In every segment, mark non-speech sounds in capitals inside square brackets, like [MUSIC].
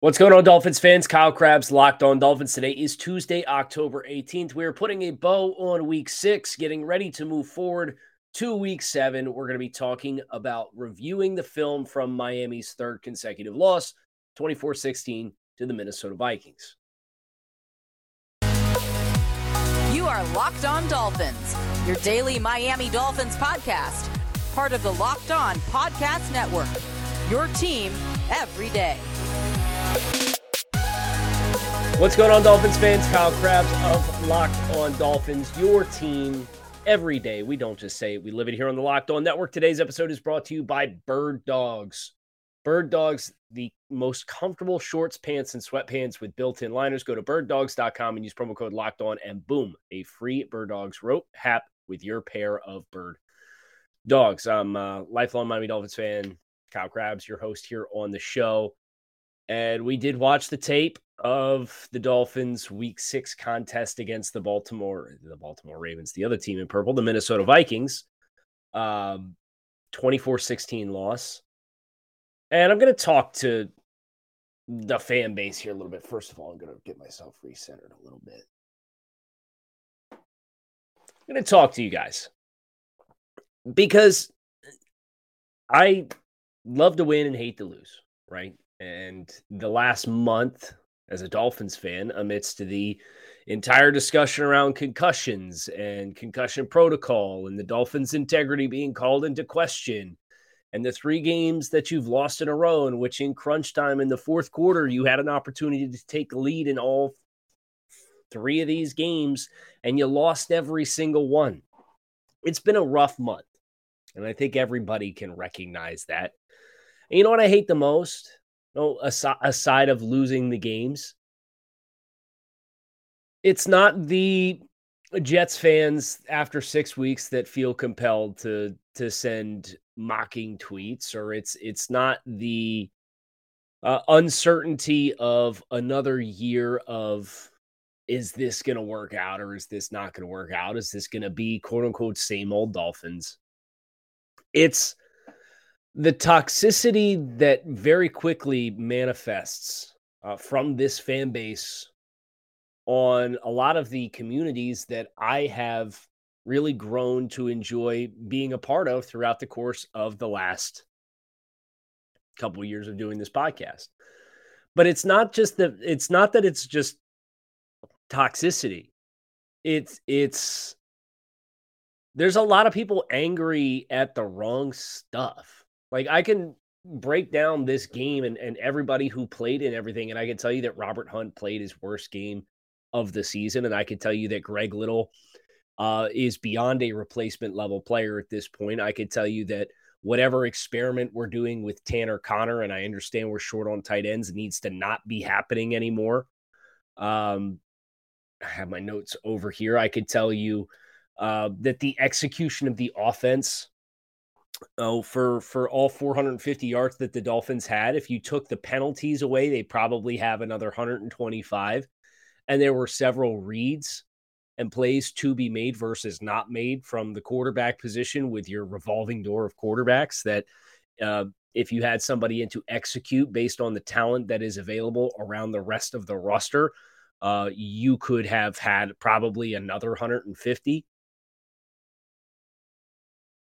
What's going on, Dolphins fans? Kyle Crabbs, Locked On Dolphins. Today is Tuesday, October 18th. We are putting a bow on week six, getting ready to move forward to week seven. We're going to be talking about reviewing the film from Miami's third consecutive loss, 24 16 to the Minnesota Vikings. You are Locked On Dolphins, your daily Miami Dolphins podcast, part of the Locked On Podcast Network. Your team every day. What's going on, Dolphins fans? Kyle Crabbs of Locked On Dolphins, your team every day. We don't just say it, we live it here on the Locked On Network. Today's episode is brought to you by Bird Dogs. Bird Dogs, the most comfortable shorts, pants, and sweatpants with built in liners. Go to birddogs.com and use promo code Locked On, and boom, a free Bird Dogs rope hat with your pair of bird dogs. I'm a lifelong Miami Dolphins fan. Kyle Crabbs, your host here on the show. And we did watch the tape of the Dolphins week six contest against the Baltimore, the Baltimore Ravens, the other team in purple, the Minnesota Vikings. Um 24-16 loss. And I'm gonna talk to the fan base here a little bit. First of all, I'm gonna get myself recentered a little bit. I'm gonna talk to you guys because I love to win and hate to lose, right? And the last month, as a Dolphins fan, amidst the entire discussion around concussions and concussion protocol and the Dolphins' integrity being called into question, and the three games that you've lost in a row, in which in crunch time in the fourth quarter, you had an opportunity to take lead in all three of these games, and you lost every single one. It's been a rough month. And I think everybody can recognize that. And you know what I hate the most? No, aside, of losing the games, it's not the Jets fans after six weeks that feel compelled to to send mocking tweets, or it's it's not the uh, uncertainty of another year of is this going to work out or is this not going to work out? Is this going to be quote unquote same old Dolphins? It's the toxicity that very quickly manifests uh, from this fan base on a lot of the communities that I have really grown to enjoy being a part of throughout the course of the last couple years of doing this podcast. But it's not just that it's not that it's just toxicity. It's it's there's a lot of people angry at the wrong stuff. Like I can break down this game and, and everybody who played and everything, and I can tell you that Robert Hunt played his worst game of the season, and I can tell you that Greg Little uh, is beyond a replacement level player at this point. I can tell you that whatever experiment we're doing with Tanner Conner, and I understand we're short on tight ends, needs to not be happening anymore. Um, I have my notes over here. I could tell you uh, that the execution of the offense oh, for for all 450 yards that the Dolphins had, if you took the penalties away, they probably have another 125. And there were several reads and plays to be made versus not made from the quarterback position with your revolving door of quarterbacks that uh, if you had somebody in to execute based on the talent that is available around the rest of the roster, uh, you could have had probably another 150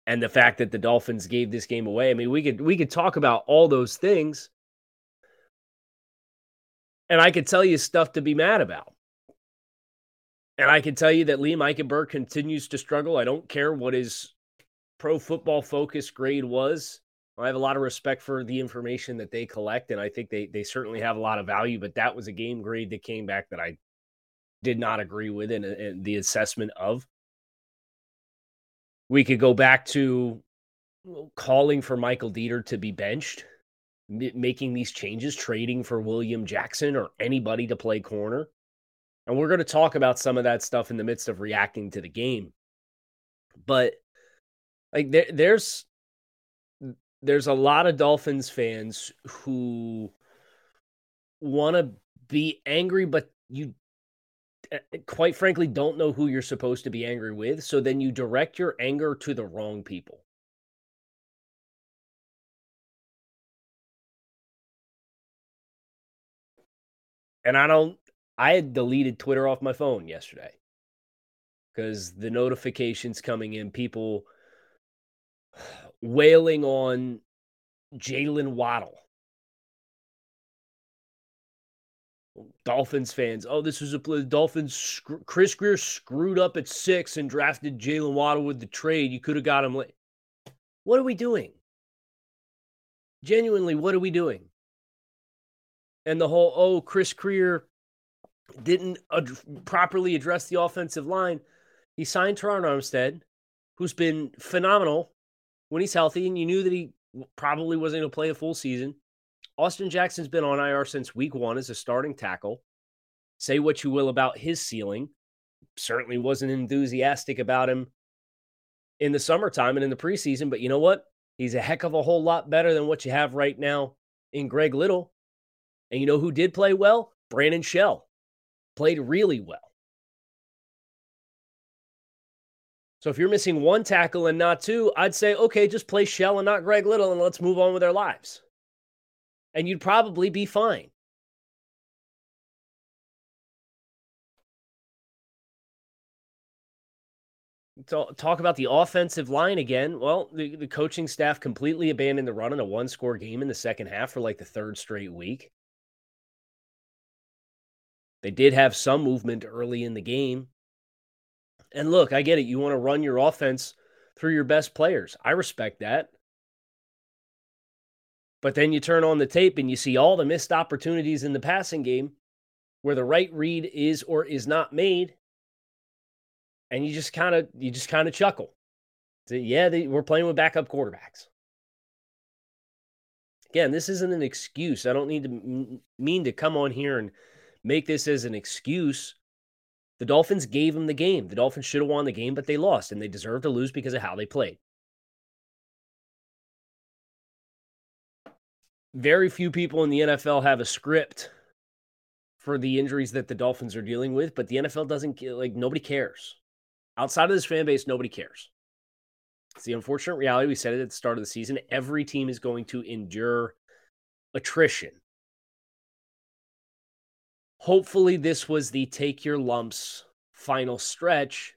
and the fact that the Dolphins gave this game away. I mean, we could we could talk about all those things. And I could tell you stuff to be mad about. And I can tell you that Liam Eichenberg continues to struggle. I don't care what his pro football focus grade was. I have a lot of respect for the information that they collect, and I think they they certainly have a lot of value. But that was a game grade that came back that I did not agree with in, in the assessment of. We could go back to calling for Michael Deiter to be benched, making these changes, trading for William Jackson or anybody to play corner. And we're going to talk about some of that stuff in the midst of reacting to the game. But like there, there's there's a lot of Dolphins fans who want to be angry, but you Eh, eh, quite frankly don't know who you're supposed to be angry with. So then you direct your anger to the wrong people. And I don't, I had deleted Twitter off my phone yesterday because the notifications coming in, people [SIGHS] wailing on Jaylen Waddle. Dolphins fans, oh, this was a play. Dolphins. Chris Grier screwed up at six and drafted Jaylen Waddle with the trade. You could have got him late. What are we doing? Genuinely, what are we doing? And the whole, oh, Chris Grier didn't ad- properly address the offensive line. He signed Terron Armstead, who's been phenomenal when he's healthy, and you knew that he probably wasn't going to play a full season. Austin Jackson's been on IR since week one as a starting tackle. Say what you will about his ceiling. Certainly wasn't enthusiastic about him in the summertime and in the preseason, but you know what? He's a heck of a whole lot better than what you have right now in Greg Little. And you know who did play well? Brandon Shell played really well. So if you're missing one tackle and not two, I'd say, okay, just play Shell and not Greg Little and let's move on with our lives. And you'd probably be fine. Talk about the offensive line again. Well, the, the coaching staff completely abandoned the run in a one score game in the second half for like the third straight week. They did have some movement early in the game. And look, I get it. You want to run your offense through your best players. I respect that. But then you turn on the tape and you see all the missed opportunities in the passing game where the right read is or is not made. And you just kind of you just kind of chuckle. So, yeah, they, we're playing with backup quarterbacks. Again, this isn't an excuse. I don't need to m- mean to come on here and make this as an excuse the Dolphins gave them the game. The Dolphins should have won the game, but they lost, and they deserve to lose because of how they played. Very few people in the NFL have a script for the injuries that the Dolphins are dealing with, but the NFL doesn't like nobody cares. Outside of this fan base, nobody cares. It's the unfortunate reality. We said it at the start of the season. Every team is going to endure attrition hopefully this was the take your lumps final stretch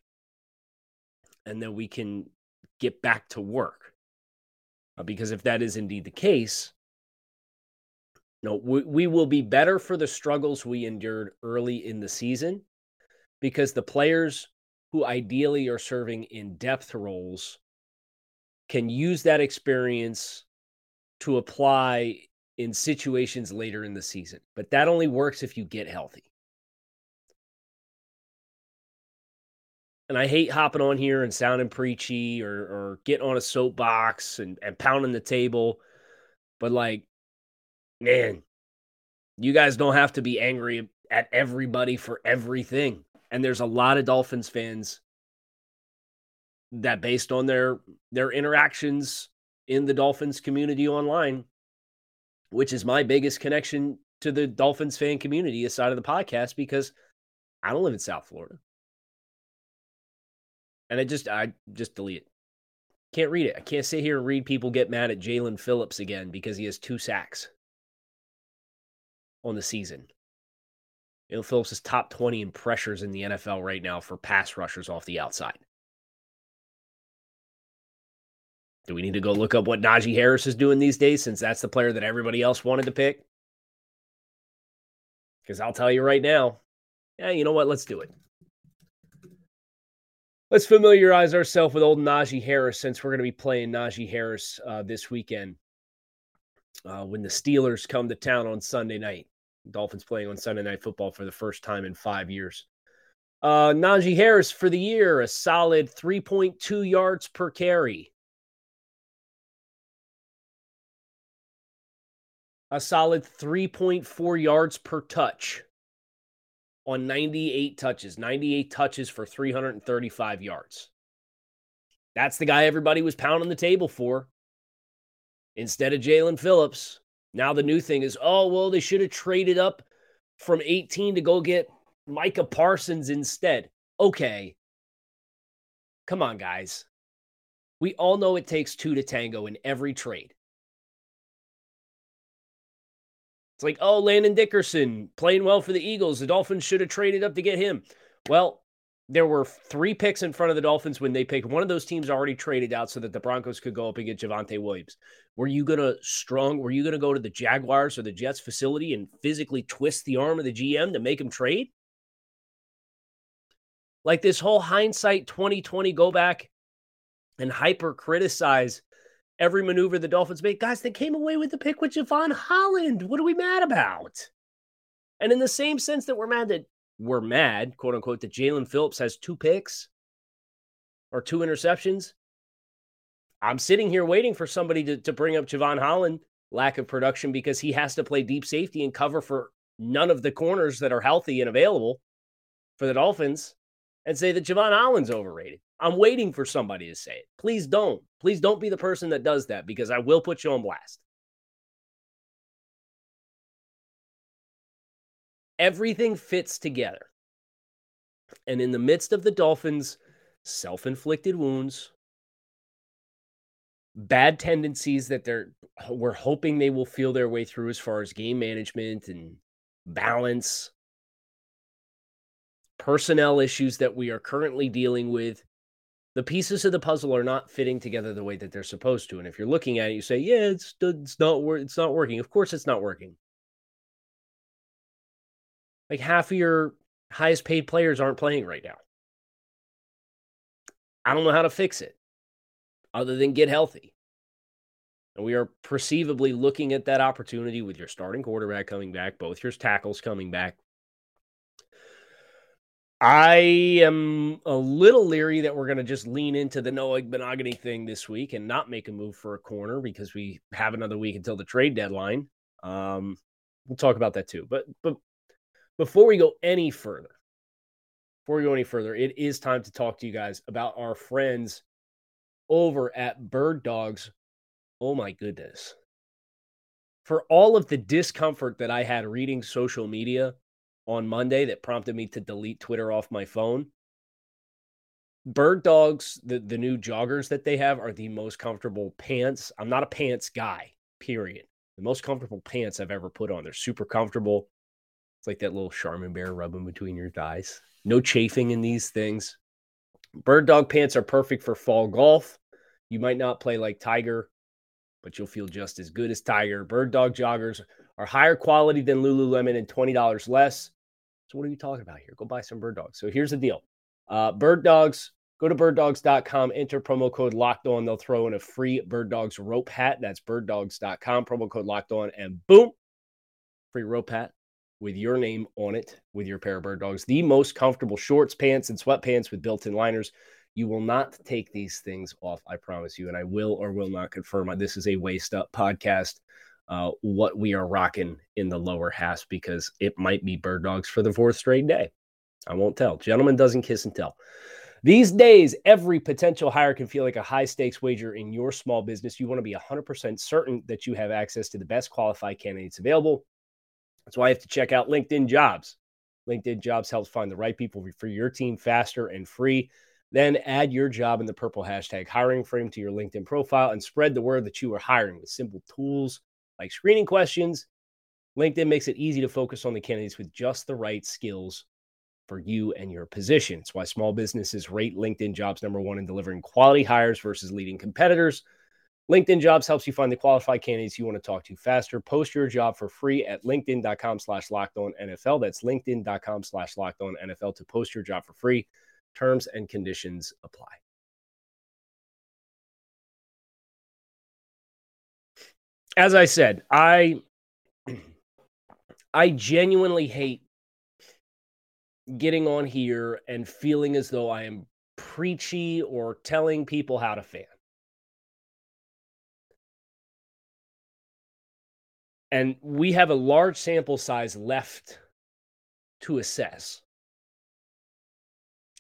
and then we can get back to work uh, because if that is indeed the case no we, we will be better for the struggles we endured early in the season because the players who ideally are serving in depth roles can use that experience to apply in situations later in the season. But that only works if you get healthy. And I hate hopping on here and sounding preachy or, or getting on a soapbox and, and pounding the table. But like, man, you guys don't have to be angry at everybody for everything. And there's a lot of Dolphins fans that based on their their interactions in the Dolphins community online which is my biggest connection to the Dolphins fan community aside of the podcast because I don't live in South Florida. And I just I just delete it. Can't read it. I can't sit here and read people get mad at Jaelan Phillips again because he has two sacks on the season. Jaelan Phillips is top 20 in pressures in the NFL right now for pass rushers off the outside. Do we need to go look up what Najee Harris is doing these days since that's the player that everybody else wanted to pick? Because I'll tell you right now, yeah, you know what? Let's do it. Let's familiarize ourselves with old Najee Harris since we're going to be playing Najee Harris uh, this weekend uh, when the Steelers come to town on Sunday night. Dolphins playing on Sunday night football for the first time in five years. Uh, Najee Harris for the year, a solid 3.2 yards per carry, a solid 3.4 yards per touch on 98 touches, 98 touches for 335 yards. That's the guy everybody was pounding the table for instead of Jaelan Phillips. Now the new thing is, oh, well, they should have traded up from 18 to go get Micah Parsons instead. Okay. Come on, guys. We all know it takes two to tango in every trade. It's like, oh, Landon Dickerson playing well for the Eagles. The Dolphins should have traded up to get him. Well, there were three picks in front of the Dolphins when they picked. One of those teams already traded out so that the Broncos could go up and get Javonte Williams. Were you gonna strong? Were you gonna go to the Jaguars or the Jets facility and physically twist the arm of the GM to make him trade? Like this whole hindsight 2020 go back and hyper criticize every maneuver the Dolphins made. Guys, they came away with the pick with Jevon Holland. What are we mad about? And in the same sense that we're mad that we're mad, quote unquote, that Jaelan Phillips has two picks or two interceptions. I'm sitting here waiting for somebody to, to bring up Jevon Holland, lack of production, because he has to play deep safety and cover for none of the corners that are healthy and available for the Dolphins and say that Jevon Holland's overrated. I'm waiting for somebody to say it. Please don't. Please don't be the person that does that because I will put you on blast. Everything fits together. And in the midst of the Dolphins' self inflicted wounds, bad tendencies that they're we're hoping they will feel their way through as far as game management and balance personnel issues that we are currently dealing with the pieces of the puzzle are not fitting together the way that they're supposed to. And if you're looking at it you say yeah it's it's not it's not working. Of course it's not working like half of your highest paid players aren't playing right now i don't know how to fix it other than get healthy and we are perceivably looking at that opportunity with your starting quarterback coming back both your tackles coming back I am a little leery that we're going to just lean into the Noah Igbinoghene thing this week and not make a move for a corner because we have another week until the trade deadline. Um, we'll talk about that too. But but before we go any further, before we go any further, it is time to talk to you guys about our friends over at Bird Dogs. Oh my goodness. For all of the discomfort that I had reading social media on Monday that prompted me to delete Twitter off my phone. Bird Dogs, the, the new joggers that they have are the most comfortable pants. I'm not a pants guy, period. The most comfortable pants I've ever put on. They're super comfortable. Like that little Charmin bear rubbing between your thighs. No chafing in these things. Bird Dog pants are perfect for fall golf. You might not play like Tiger, but you'll feel just as good as Tiger. Bird Dog joggers are higher quality than Lululemon and $20 less. So what are you talking about here? Go buy some bird dogs. So here's the deal. Uh, bird dogs, go to birddogs.com, enter promo code locked on. They'll throw in a free bird dogs rope hat. That's birddogs.com, promo code locked on, and boom, free rope hat with your name on it with your pair of bird dogs. The most comfortable shorts, pants, and sweatpants with built-in liners. You will not take these things off, I promise you. And I will or will not confirm. This is a waist up podcast uh, what we are rocking in the lower half because it might be bird dogs for the fourth straight day. I won't tell. Gentlemen doesn't kiss and tell. These days, every potential hire can feel like a high stakes wager in your small business. You want to be 100% certain that you have access to the best qualified candidates available. That's why you have to check out LinkedIn Jobs. LinkedIn Jobs helps find the right people for your team faster and free. Then add your job in the purple hashtag hiring frame to your LinkedIn profile and spread the word that you are hiring with simple tools like screening questions. LinkedIn makes it easy to focus on the candidates with just the right skills for you and your position. It's why small businesses rate LinkedIn jobs number one in delivering quality hires versus leading competitors. LinkedIn jobs helps you find the qualified candidates you want to talk to faster. Post your job for free at LinkedIn.com slash locked on NFL. That's LinkedIn.com slash locked on NFL to post your job for free. Terms and conditions apply. as I said, I [CLEARS THROAT] I genuinely hate getting on here and feeling as though I am preachy or telling people how to fan. And we have a large sample size left to assess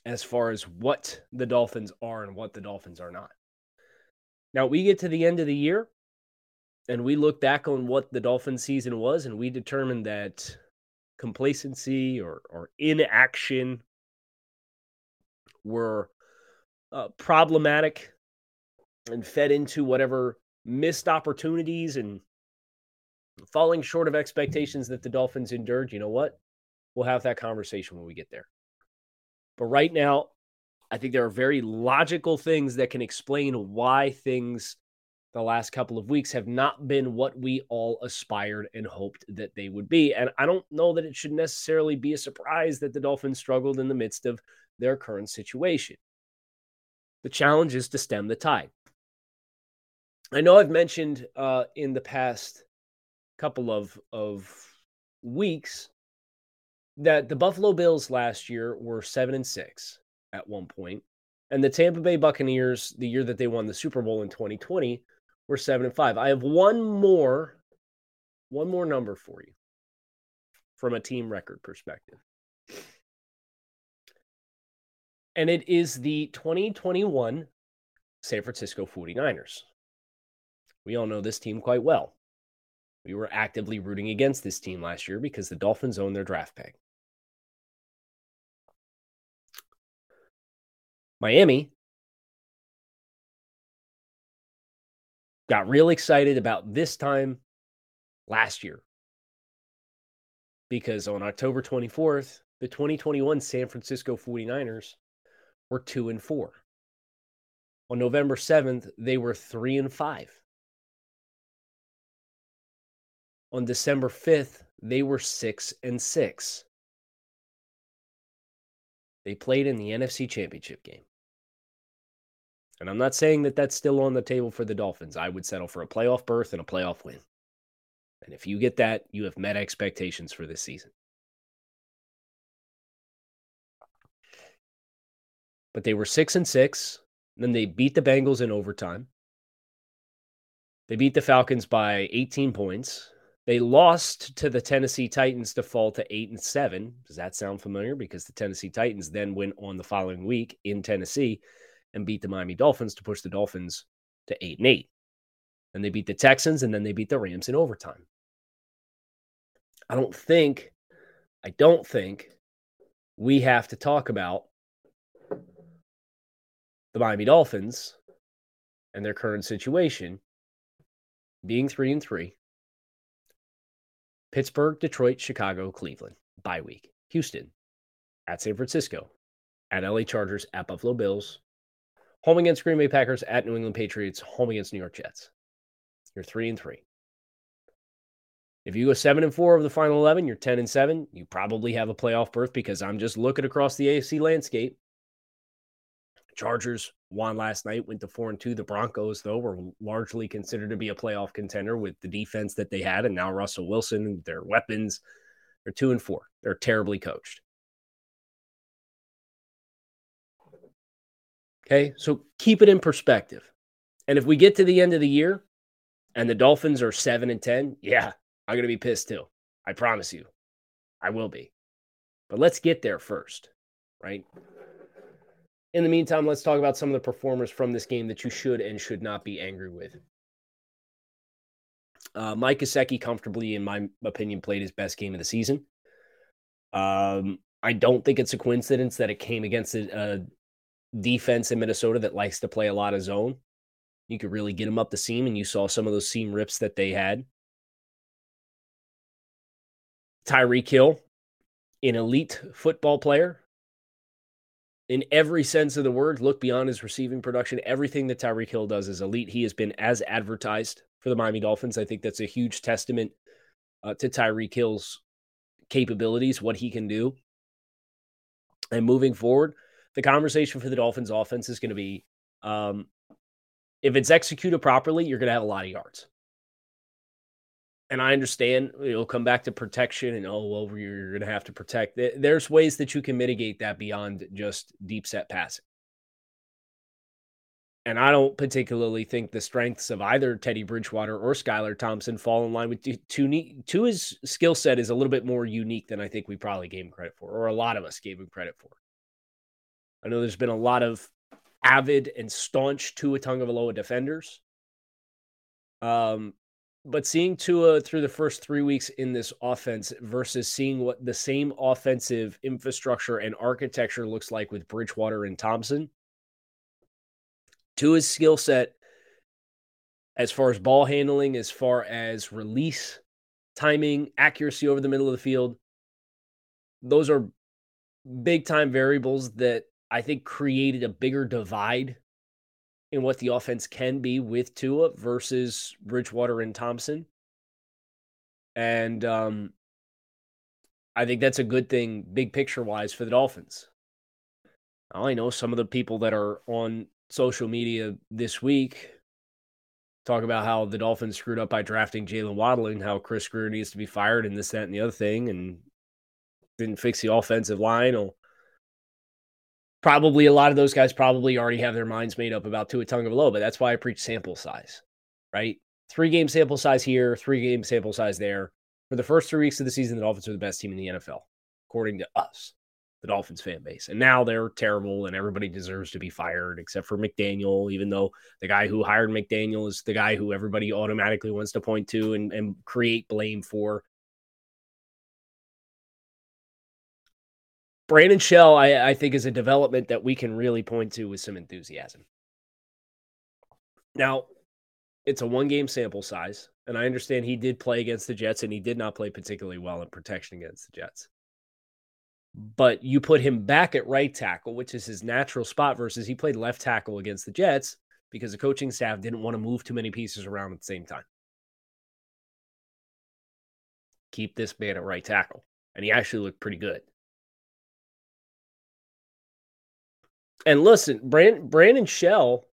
as far as what the Dolphins are and what the Dolphins are not. Now, we get to the end of the year and we look back on what the Dolphin season was, and we determine that complacency or, or inaction were uh, problematic and fed into whatever missed opportunities and falling short of expectations that the Dolphins endured. You know what? We'll have that conversation when we get there. But right now, I think there are very logical things that can explain why things the last couple of weeks have not been what we all aspired and hoped that they would be. And I don't know that it should necessarily be a surprise that the Dolphins struggled in the midst of their current situation. The challenge is to stem the tide. I know I've mentioned uh, in the past couple of, of weeks that the Buffalo Bills last year were seven and six at one point, and the Tampa Bay Buccaneers, the year that they won the Super Bowl in 2020, were seven and five. I have one more, one more number for you from a team record perspective. And it is the 2021 San Francisco 49ers. We all know this team quite well. We were actively rooting against this team last year because the Dolphins own their draft pick. Miami got real excited about this time last year because on October 24th, the 2021 San Francisco 49ers were 2 and 4. On November 7th, they were 3 and 5. On December 5th, they were 6 and 6. They played in the NFC Championship game. And I'm not saying that that's still on the table for the Dolphins. I would settle for a playoff berth and a playoff win. And if you get that, you have met expectations for this season. But they were 6 and 6, then they beat the Bengals in overtime. They beat the Falcons by 18 points. They lost to the Tennessee Titans to fall to 8 and 7. Does that sound familiar? Because the Tennessee Titans then went on the following week in Tennessee and beat the Miami Dolphins to push the Dolphins to 8 and 8. And they beat the Texans and then they beat the Rams in overtime. I don't think I don't think we have to talk about the Miami Dolphins and their current situation being 3 and 3. Pittsburgh, Detroit, Chicago, Cleveland, bye week. Houston at San Francisco, at LA Chargers, at Buffalo Bills, home against Green Bay Packers, at New England Patriots, home against New York Jets. You're three and three. If you go seven and four of the final 11, you're 10 and seven. You probably have a playoff berth because I'm just looking across the AFC landscape. Chargers won last night, went to four and two. The Broncos, though, were largely considered to be a playoff contender with the defense that they had. And now Russell Wilson, their weapons, they're two and four. They're terribly coached. Okay. So keep it in perspective. And if we get to the end of the year and the Dolphins are seven and 10, yeah, I'm going to be pissed too. I promise you. I will be. But let's get there first, right? In the meantime, let's talk about some of the performers from this game that you should and should not be angry with. Uh, Mike Gesicki comfortably, in my opinion, played his best game of the season. Um, I don't think it's a coincidence that it came against a, defense in Minnesota that likes to play a lot of zone. You could really get them up the seam, and you saw some of those seam rips that they had. Tyreek Hill, an elite football player in every sense of the word. Look beyond his receiving production. Everything that Tyreek Hill does is elite. He has been as advertised for the Miami Dolphins. I think that's a huge testament uh, to Tyreek Hill's capabilities, what he can do. And moving forward, the conversation for the Dolphins offense is going to be um, if it's executed properly, you're going to have a lot of yards. And I understand it'll come back to protection and oh well you're going to have to protect. There's ways that you can mitigate that beyond just deep set passing. And I don't particularly think the strengths of either Teddy Bridgewater or Skylar Thompson fall in line with. Tua's skill set is a little bit more unique than I think we probably gave him credit for, or a lot of us gave him credit for. I know there's been a lot of avid and staunch Tua Tagovailoa defenders. Um, but seeing Tua through the first three weeks in this offense versus seeing what the same offensive infrastructure and architecture looks like with Bridgewater and Thompson, Tua's skill set, as far as ball handling, as far as release, timing, accuracy over the middle of the field, those are big time variables that I think created a bigger divide in what the offense can be with Tua versus Bridgewater and Thompson. And um, I think that's a good thing, big picture wise, for the Dolphins. I know some of the people that are on social media this week talk about how the Dolphins screwed up by drafting Jaylen Waddle and how Chris Grier needs to be fired and this, that, and the other thing, and didn't fix the offensive line. Or probably a lot of those guys probably already have their minds made up about Tua Tagovailoa, but that's why I preach sample size, right? Three game sample size here, three game sample size there. For the first three weeks of the season, the Dolphins are the best team in the NFL, according to us, the Dolphins fan base. And now they're terrible and everybody deserves to be fired except for McDaniel, even though the guy who hired McDaniel is the guy who everybody automatically wants to point to and, and create blame for. Brandon Shell, I, I think, is a development that we can really point to with some enthusiasm. Now, it's a one game sample size, and I understand he did play against the Jets and he did not play particularly well in protection against the Jets. But you put him back at right tackle, which is his natural spot, versus he played left tackle against the Jets because the coaching staff didn't want to move too many pieces around at the same time. Keep this man at right tackle. And he actually looked pretty good. And listen, Brand, Brandon Shell.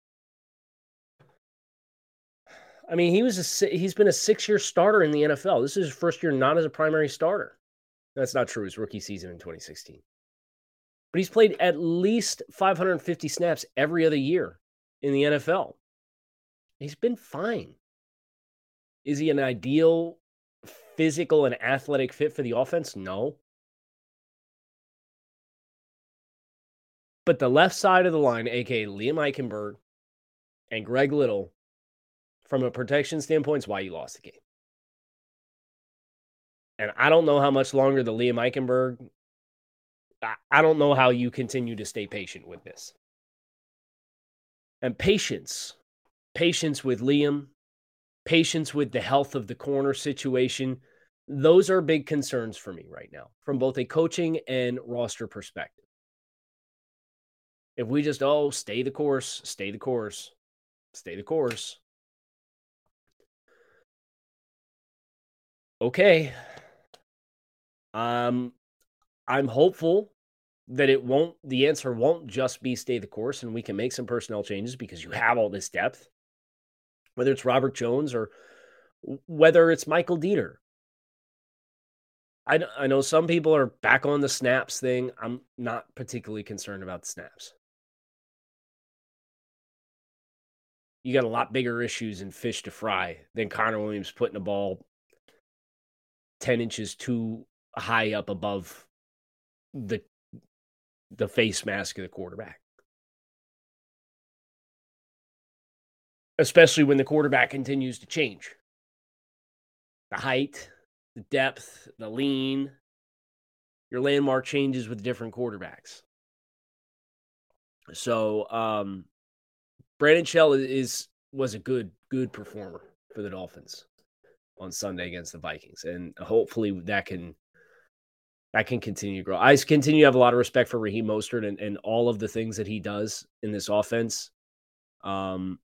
I mean, he was a he's been a six year starter in the NFL. This is his first year not as a primary starter. That's not true. His rookie season in 2016, but he's played at least 550 snaps every other year in the NFL. He's been fine. Is he an ideal physical and athletic fit for the offense? No. But the left side of the line, aka Liam Eichenberg and Greg Little, from a protection standpoint, is why you lost the game. And I don't know how much longer the Liam Eichenberg. I don't know how you continue to stay patient with this. And patience, patience with Liam, patience with the health of the corner situation. Those are big concerns for me right now from both a coaching and roster perspective. If we just, oh, stay the course, stay the course, stay the course. Okay. Um, I'm hopeful that it won't, the answer won't just be stay the course and we can make some personnel changes because you have all this depth, whether it's Robert Jones or whether it's Michael Deiter. I, I know some people are back on the snaps thing. I'm not particularly concerned about the snaps. You got a lot bigger issues and fish to fry than Connor Williams putting the ball 10 inches too high up above the the face mask of the quarterback. Especially when the quarterback continues to change. The height, the depth, the lean, your landmark changes with different quarterbacks. So, um, Brandon Shell is was a good good performer for the Dolphins on Sunday against the Vikings, and hopefully that can that can continue to grow. I continue to have a lot of respect for Raheem Mostert and, and all of the things that he does in this offense. Um,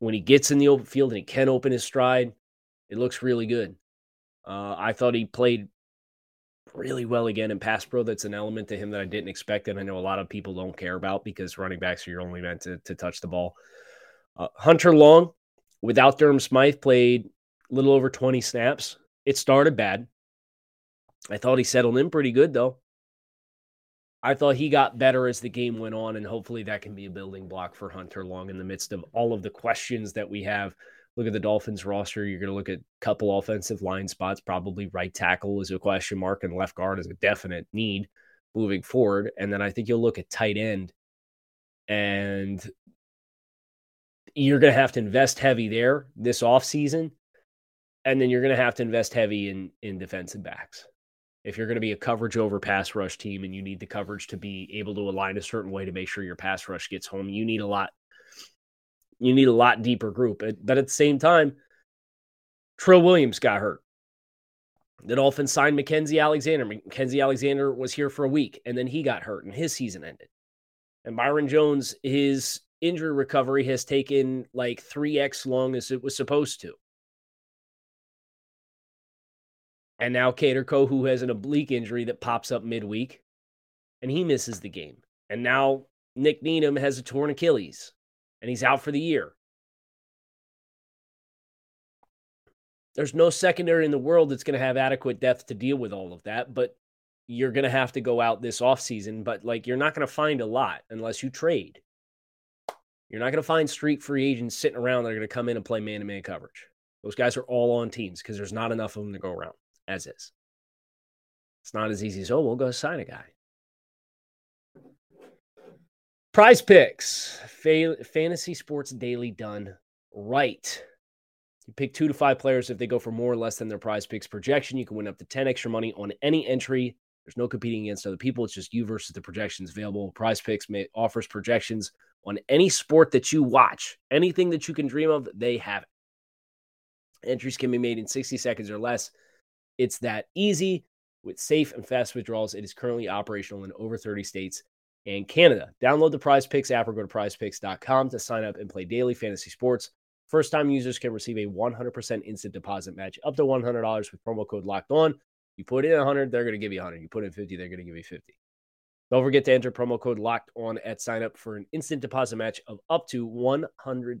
when he gets in the open field and he can open his stride, it looks really good. Uh, I thought he played really well again in pass pro. That's an element to him that I didn't expect, and I know a lot of people don't care about because running backs are your only meant to, to touch the ball. Uh, Hunter Long, without Durham Smythe, played a little over 20 snaps. It started bad. I thought he settled in pretty good though. I thought he got better as the game went on, and hopefully that can be a building block for Hunter Long in the midst of all of the questions that we have. Look at the Dolphins roster. You're going to look at a couple offensive line spots. Probably right tackle is a question mark, and left guard is a definite need moving forward. And then I think you'll look at tight end, and you're going to have to invest heavy there this offseason. And then you're going to have to invest heavy in in defensive backs if you're going to be a coverage over pass rush team and you need the coverage to be able to align a certain way to make sure your pass rush gets home, you need a lot. You need a lot deeper group. But at the same time, Trill Williams got hurt. The Dolphins signed Mackensie Alexander. Mackensie Alexander was here for a week and then he got hurt and his season ended. And Byron Jones, his injury recovery has taken like 3x long as it was supposed to. And now Kader Kohou has an oblique injury that pops up midweek and he misses the game. And now Nik Needham has a torn Achilles and he's out for the year. There's no secondary in the world that's going to have adequate depth to deal with all of that, but you're going to have to go out this offseason. But like, you're not going to find a lot unless you trade. You're not going to find street free agents sitting around that are going to come in and play man to man coverage. Those guys are all on teams because there's not enough of them to go around as is. It's not as easy as, oh, we'll go sign a guy. Prize picks, Fa- fantasy sports daily done right. You pick two to five players. If they go for more or less than their prize picks projection, you can win up to 10 extra money on any entry. There's no competing against other people. It's just you versus the projections available. Prize picks may, offers projections on any sport that you watch. Anything that you can dream of, they have it. Entries can be made in 60 seconds or less. It's that easy with safe and fast withdrawals. It is currently operational in over 30 states and Canada. Download the Prize Picks app or go to prizepicks.com to sign up and play daily fantasy sports. First time users can receive a 100% instant deposit match up to $100 with promo code locked on. You put in 100, they're going to give you 100. You put in 50, they're going to give you 50. Don't forget to enter promo code locked on at sign up for an instant deposit match of up to $100.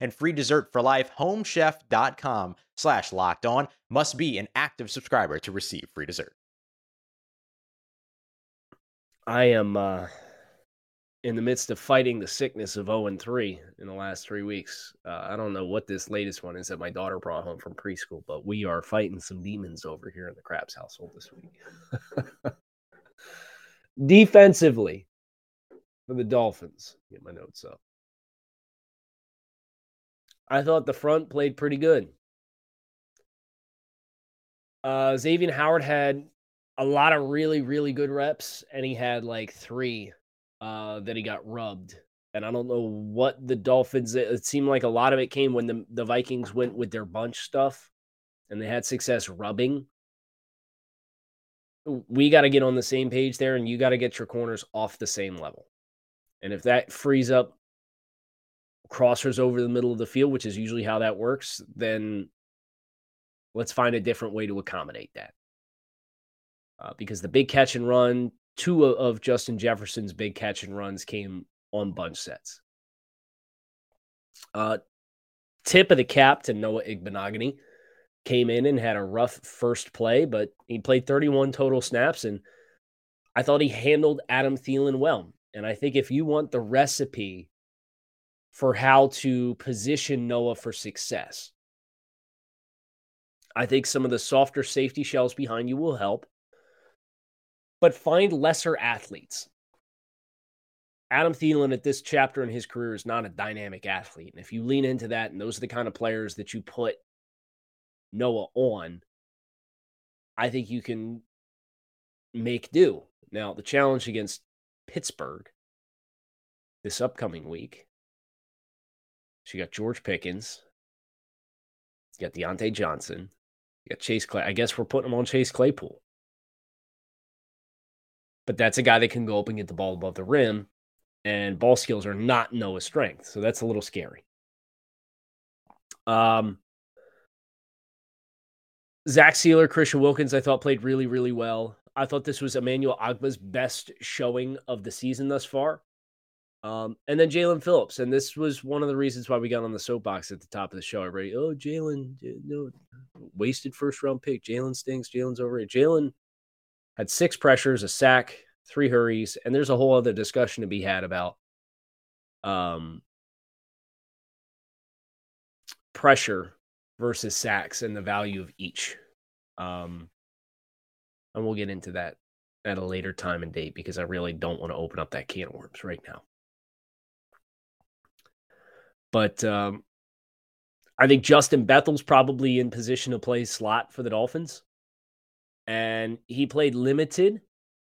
and free dessert for life. Homechef.com slash locked on must be an active subscriber to receive free dessert. I am uh, in the midst of fighting the sickness of 0 and 3 in the last three weeks. Uh, I don't know what this latest one is that my daughter brought home from preschool, but we are fighting some demons over here in the Crabbs household this week. [LAUGHS] Defensively, for the Dolphins, get my notes up. I thought the front played pretty good. Uh, Xavier Howard had a lot of really, really good reps, and he had like three uh, that he got rubbed. And I don't know what the Dolphins. It seemed like a lot of it came when the the Vikings went with their bunch stuff, and they had success rubbing. We got to get on the same page there, and you got to get your corners off the same level. And if that frees up crossers over the middle of the field, which is usually how that works, then let's find a different way to accommodate that. Uh, because the big catch and run, two of Justin Jefferson's big catch and runs came on bunch sets. Uh, tip of the cap to Noah Igbinoghene. Came in and had a rough first play, but he played 31 total snaps, and I thought he handled Adam Thielen well. And I think if you want the recipe for how to position Noah for success. I think some of the softer safety shells behind you will help, but find lesser athletes. Adam Thielen at this chapter in his career is not a dynamic athlete. And if you lean into that, and those are the kind of players that you put Noah on, I think you can make do. Now, the challenge against Pittsburgh this upcoming week. So you got George Pickens, you got Diontae Johnson, you got Chase Clay. I guess we're putting him on Chase Claypool. But that's a guy that can go up and get the ball above the rim, and ball skills are not Noah's strength. So that's a little scary. Um, Zach Sieler, Christian Wilkins, I thought played really, really well. I thought this was Emmanuel Ogbah's best showing of the season thus far. Um, and then Jaelan Phillips, and this was one of the reasons why we got on the soapbox at the top of the show. Everybody, oh Jaelan, no, wasted first round pick. Jaelan stinks. Jaelan's overrated. Jaelan had six pressures, a sack, three hurries, and there's a whole other discussion to be had about um, pressure versus sacks and the value of each. Um, and we'll get into that at a later time and date because I really don't want to open up that can of worms right now. But um, I think Justin Bethel's probably in position to play slot for the Dolphins. And he played limited.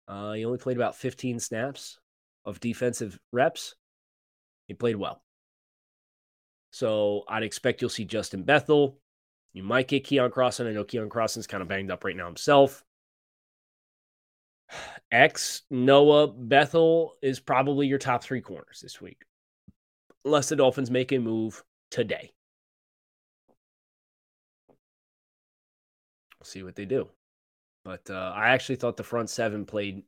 Uh, he only played about 15 snaps of defensive reps. He played well. So I'd expect you'll see Justin Bethel. You might get Keion Crossen. I know Keion Crossen's kind of banged up right now himself. [SIGHS] X Noah Bethel is probably your top three corners this week unless the Dolphins make a move today. We'll see what they do. But uh, I actually thought the front seven played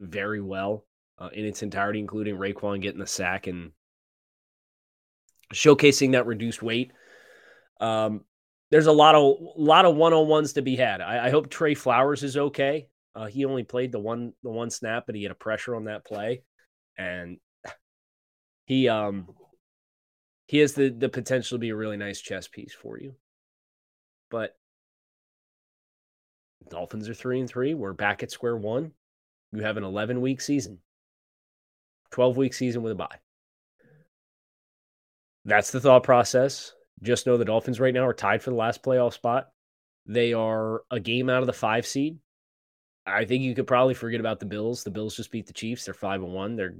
very well uh, in its entirety, including Raekwon getting the sack and showcasing that reduced weight. Um, there's a lot of lot of one on ones to be had. I, I, hope Trey Flowers is okay. Uh, he only played the one the one snap, but he had a pressure on that play, and he um he has the the potential to be a really nice chess piece for you. But Dolphins are three and three. We're back at square one. You have an 11 week season, 12 week season with a bye. That's the thought process. Just know the Dolphins right now are tied for the last playoff spot. They are a game out of the five seed. I think you could probably forget about the Bills. The Bills just beat the Chiefs. They're five and one. They're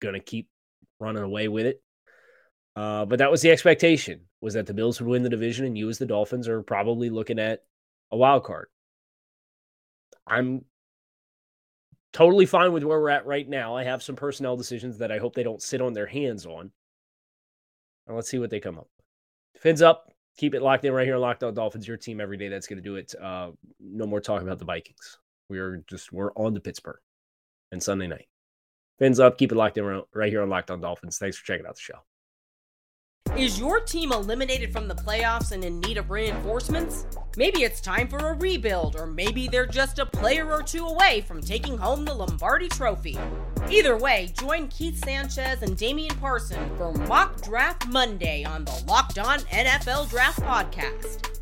gonna keep running away with it. Uh, but that was the expectation was that the Bills would win the division, and you as the Dolphins are probably looking at a wild card. I'm totally fine with where we're at right now. I have some personnel decisions that I hope they don't sit on their hands on. And let's see what they come up with. Fins up. Keep it locked in right here on Locked On Dolphins, your team every day. That's going to do it. Uh, no more talking about the Vikings. We are just, we're on to Pittsburgh and Sunday night. Fins up. Keep it locked in right here on Locked On Dolphins. Thanks for checking out the show. Is your team eliminated from the playoffs and in need of reinforcements? Maybe it's time for a rebuild, or maybe they're just a player or two away from taking home the Lombardi Trophy. Either way, join Keith Sanchez and Damian Parson for Mock Draft Monday on the Locked On NFL Draft Podcast.